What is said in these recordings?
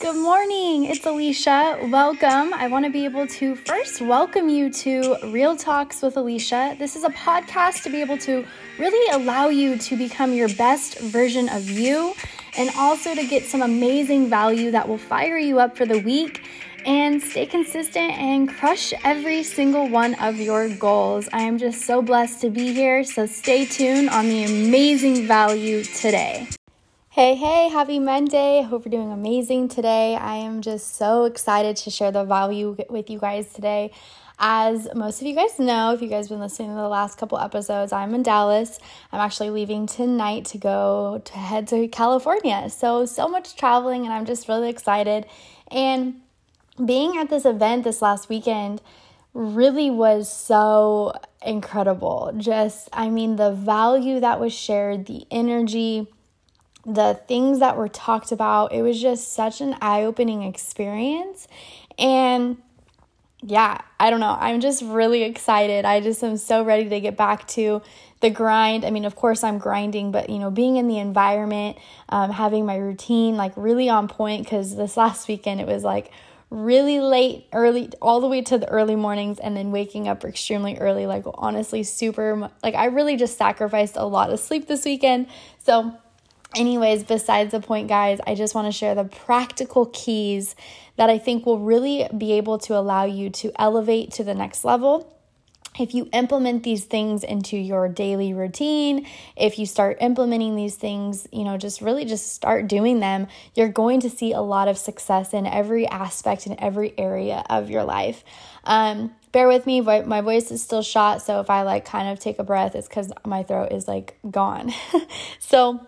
Good morning. It's Alicia. Welcome. I want to be able to first welcome you to Real Talks with Alicia. This is a podcast to be able to really allow you to become your best version of you and also to get some amazing value that will fire you up for the week and stay consistent and crush every single one of your goals. I am just so blessed to be here, so stay tuned on the amazing value today. Hey, hey, happy Monday. I Hope you're doing amazing today. I am just so excited to share the value with you guys today. As most of you guys know, if you guys have been listening to the last couple episodes, I'm in Dallas. I'm actually leaving tonight to go to head to California. So, so much traveling, and I'm just really excited. And being at this event this last weekend really was so incredible. Just, I mean, the value that was shared, the energy, the things that were talked about, it was just such an eye opening experience. And yeah, I don't know. I'm just really excited. I just am so ready to get back to the grind. I mean, of course, I'm grinding, but you know, being in the environment, um, having my routine like really on point because this last weekend it was like really late, early, all the way to the early mornings, and then waking up extremely early. Like, honestly, super, like, I really just sacrificed a lot of sleep this weekend. So, anyways, besides the point, guys, I just want to share the practical keys that I think will really be able to allow you to elevate to the next level if you implement these things into your daily routine, if you start implementing these things, you know, just really just start doing them, you're going to see a lot of success in every aspect in every area of your life. Um, bear with me, my voice is still shot, so if I like kind of take a breath, it's because my throat is like gone. so,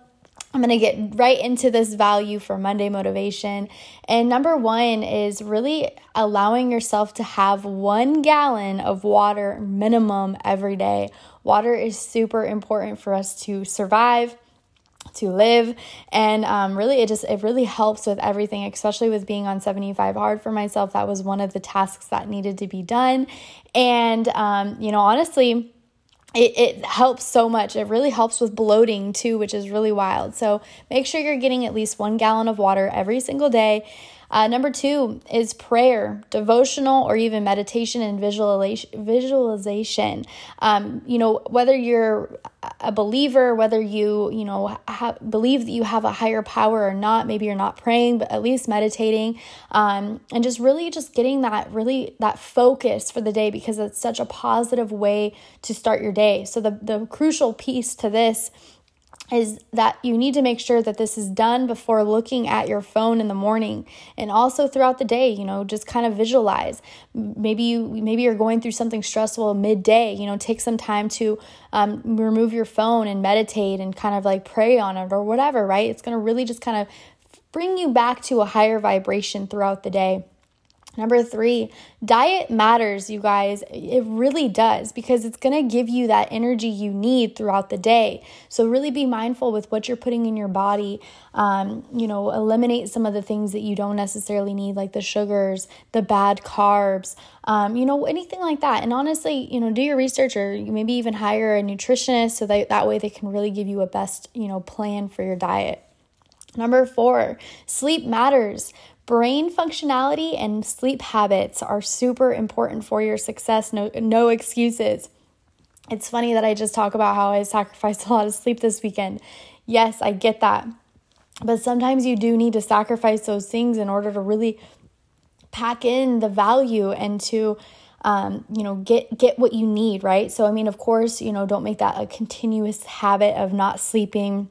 I'm going to get right into this value for Monday motivation. And number one is really allowing yourself to have one gallon of water minimum every day. Water is super important for us to survive to live and um, really it just it really helps with everything especially with being on 75 hard for myself that was one of the tasks that needed to be done and um, you know honestly it, it helps so much. It really helps with bloating too, which is really wild. So make sure you're getting at least one gallon of water every single day. Uh, number two is prayer, devotional, or even meditation and visualization. Um, you know, whether you're a believer, whether you you know ha- believe that you have a higher power or not, maybe you're not praying, but at least meditating, um, and just really just getting that really that focus for the day because it's such a positive way to start your day. So the the crucial piece to this is that you need to make sure that this is done before looking at your phone in the morning and also throughout the day you know just kind of visualize. Maybe you maybe you're going through something stressful midday you know take some time to um, remove your phone and meditate and kind of like pray on it or whatever right? It's going to really just kind of bring you back to a higher vibration throughout the day Number three, diet matters, you guys. It really does because it's going to give you that energy you need throughout the day. So, really be mindful with what you're putting in your body. Um, you know, eliminate some of the things that you don't necessarily need, like the sugars, the bad carbs, um, you know, anything like that. And honestly, you know, do your research or maybe even hire a nutritionist so that that way they can really give you a best, you know, plan for your diet. Number four, sleep matters. Brain functionality and sleep habits are super important for your success. No, no excuses. It's funny that I just talk about how I sacrificed a lot of sleep this weekend. Yes, I get that. But sometimes you do need to sacrifice those things in order to really pack in the value and to um, you know get get what you need right so i mean of course you know don't make that a continuous habit of not sleeping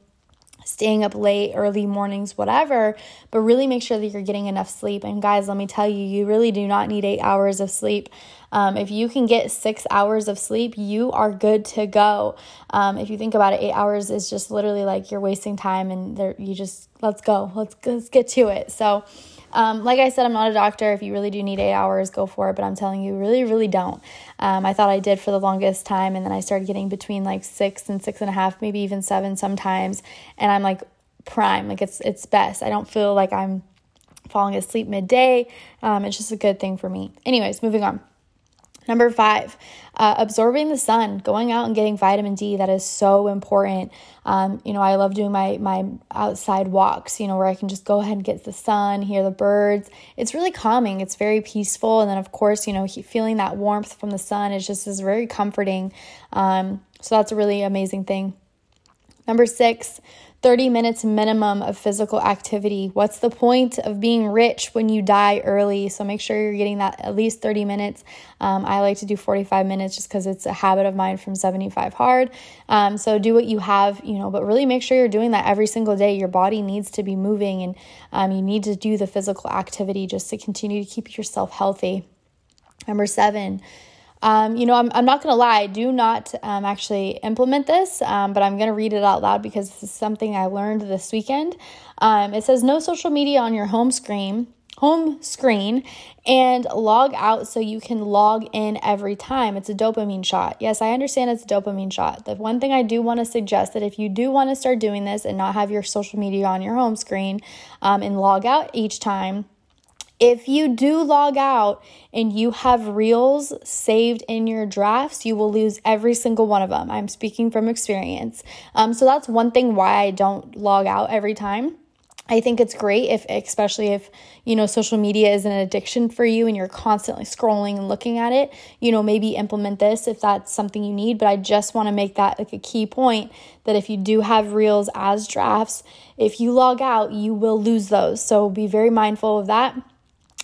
staying up late, early mornings, whatever, but really make sure that you're getting enough sleep. And guys, let me tell you, you really do not need eight hours of sleep. Um, if you can get six hours of sleep, you are good to go. Um, if you think about it, eight hours is just literally like you're wasting time, and there you just let's go, let's let's get to it. So, um, like I said, I'm not a doctor. If you really do need eight hours, go for it. But I'm telling you, really, really don't. Um, I thought I did for the longest time, and then I started getting between like six and six and a half, maybe even seven sometimes. And I'm like prime, like it's it's best. I don't feel like I'm falling asleep midday. Um, it's just a good thing for me. Anyways, moving on. Number five, uh, absorbing the sun, going out and getting vitamin D. That is so important. Um, you know, I love doing my my outside walks. You know, where I can just go ahead and get the sun, hear the birds. It's really calming. It's very peaceful, and then of course, you know, feeling that warmth from the sun is just is very comforting. Um, so that's a really amazing thing. Number six, 30 minutes minimum of physical activity. What's the point of being rich when you die early? So make sure you're getting that at least 30 minutes. Um, I like to do 45 minutes just because it's a habit of mine from 75 hard. Um, so do what you have, you know, but really make sure you're doing that every single day. Your body needs to be moving and um, you need to do the physical activity just to continue to keep yourself healthy. Number seven, um, you know, I'm, I'm not going to lie, I do not um, actually implement this, um, but I'm going to read it out loud because this is something I learned this weekend. Um, it says no social media on your home screen, home screen, and log out so you can log in every time. It's a dopamine shot. Yes, I understand it's a dopamine shot. The one thing I do want to suggest that if you do want to start doing this and not have your social media on your home screen um, and log out each time if you do log out and you have reels saved in your drafts, you will lose every single one of them. I'm speaking from experience. Um, so that's one thing why I don't log out every time. I think it's great if, especially if, you know, social media is an addiction for you and you're constantly scrolling and looking at it, you know, maybe implement this if that's something you need. But I just want to make that like a key point that if you do have reels as drafts, if you log out, you will lose those. So be very mindful of that.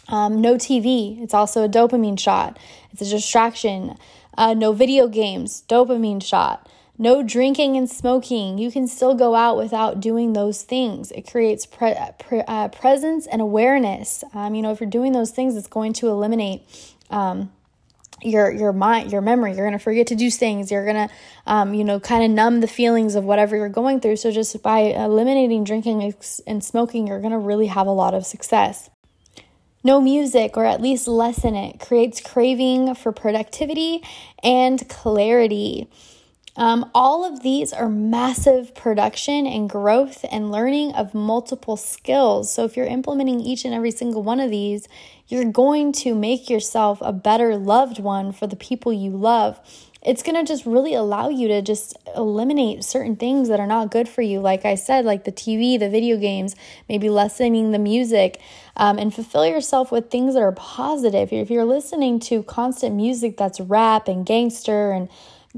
Um, no TV, it's also a dopamine shot, it's a distraction. Uh, no video games, dopamine shot. No drinking and smoking. You can still go out without doing those things. It creates pre- pre- uh, presence and awareness. Um, you know, if you're doing those things, it's going to eliminate um, your your mind, your memory. You're gonna forget to do things. You're gonna, um, you know, kind of numb the feelings of whatever you're going through. So just by eliminating drinking and smoking, you're gonna really have a lot of success. No music, or at least lessen it, creates craving for productivity and clarity. Um, all of these are massive production and growth and learning of multiple skills. So, if you're implementing each and every single one of these, you're going to make yourself a better loved one for the people you love it's going to just really allow you to just eliminate certain things that are not good for you. Like I said, like the TV, the video games, maybe lessening the music, um, and fulfill yourself with things that are positive. If you're listening to constant music that's rap and gangster and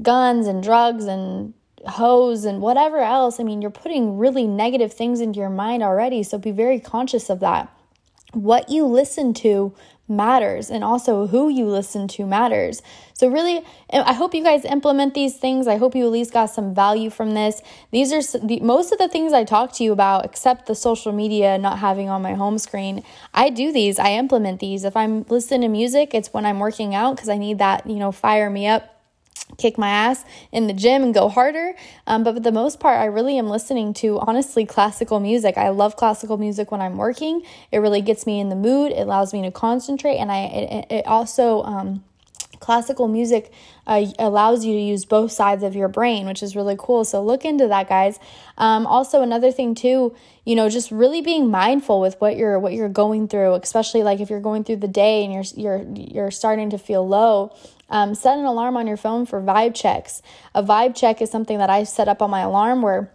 guns and drugs and hoes and whatever else, I mean, you're putting really negative things into your mind already. So be very conscious of that. What you listen to matters and also who you listen to matters. So really I hope you guys implement these things. I hope you at least got some value from this. These are the, most of the things I talk to you about except the social media not having on my home screen. I do these. I implement these. If I'm listening to music, it's when I'm working out cuz I need that, you know, fire me up kick my ass in the gym and go harder. Um, but for the most part, I really am listening to honestly classical music. I love classical music when I'm working. It really gets me in the mood. It allows me to concentrate, and I it, it also um, classical music uh, allows you to use both sides of your brain, which is really cool. So look into that, guys. Um, also, another thing too, you know, just really being mindful with what you're what you're going through, especially like if you're going through the day and you're you're you're starting to feel low. Um, set an alarm on your phone for vibe checks. A vibe check is something that I set up on my alarm where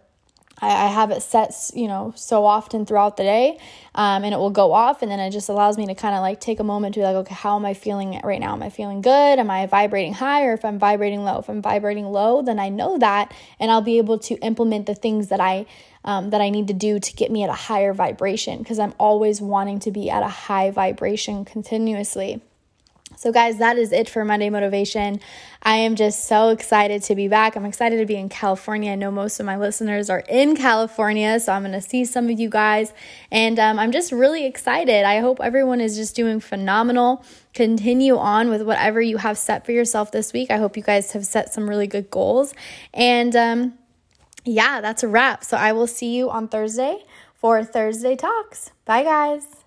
I, have it set, you know, so often throughout the day, um, and it will go off, and then it just allows me to kind of like take a moment to be like, okay, how am I feeling right now? Am I feeling good? Am I vibrating high, or if I'm vibrating low? If I'm vibrating low, then I know that, and I'll be able to implement the things that I um, that I need to do to get me at a higher vibration because I'm always wanting to be at a high vibration continuously. So, guys, that is it for Monday Motivation. I am just so excited to be back. I'm excited to be in California. I know most of my listeners are in California, so I'm going to see some of you guys. And um, I'm just really excited. I hope everyone is just doing phenomenal. Continue on with whatever you have set for yourself this week. I hope you guys have set some really good goals. And um, yeah, that's a wrap. So, I will see you on Thursday for Thursday Talks. Bye, guys.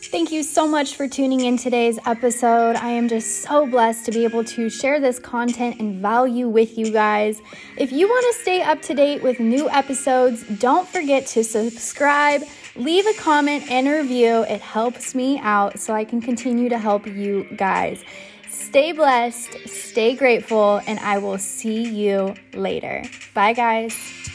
Thank you so much for tuning in today's episode. I am just so blessed to be able to share this content and value with you guys. If you want to stay up to date with new episodes, don't forget to subscribe leave a comment and review. It helps me out so I can continue to help you guys. Stay blessed, stay grateful, and I will see you later. Bye, guys.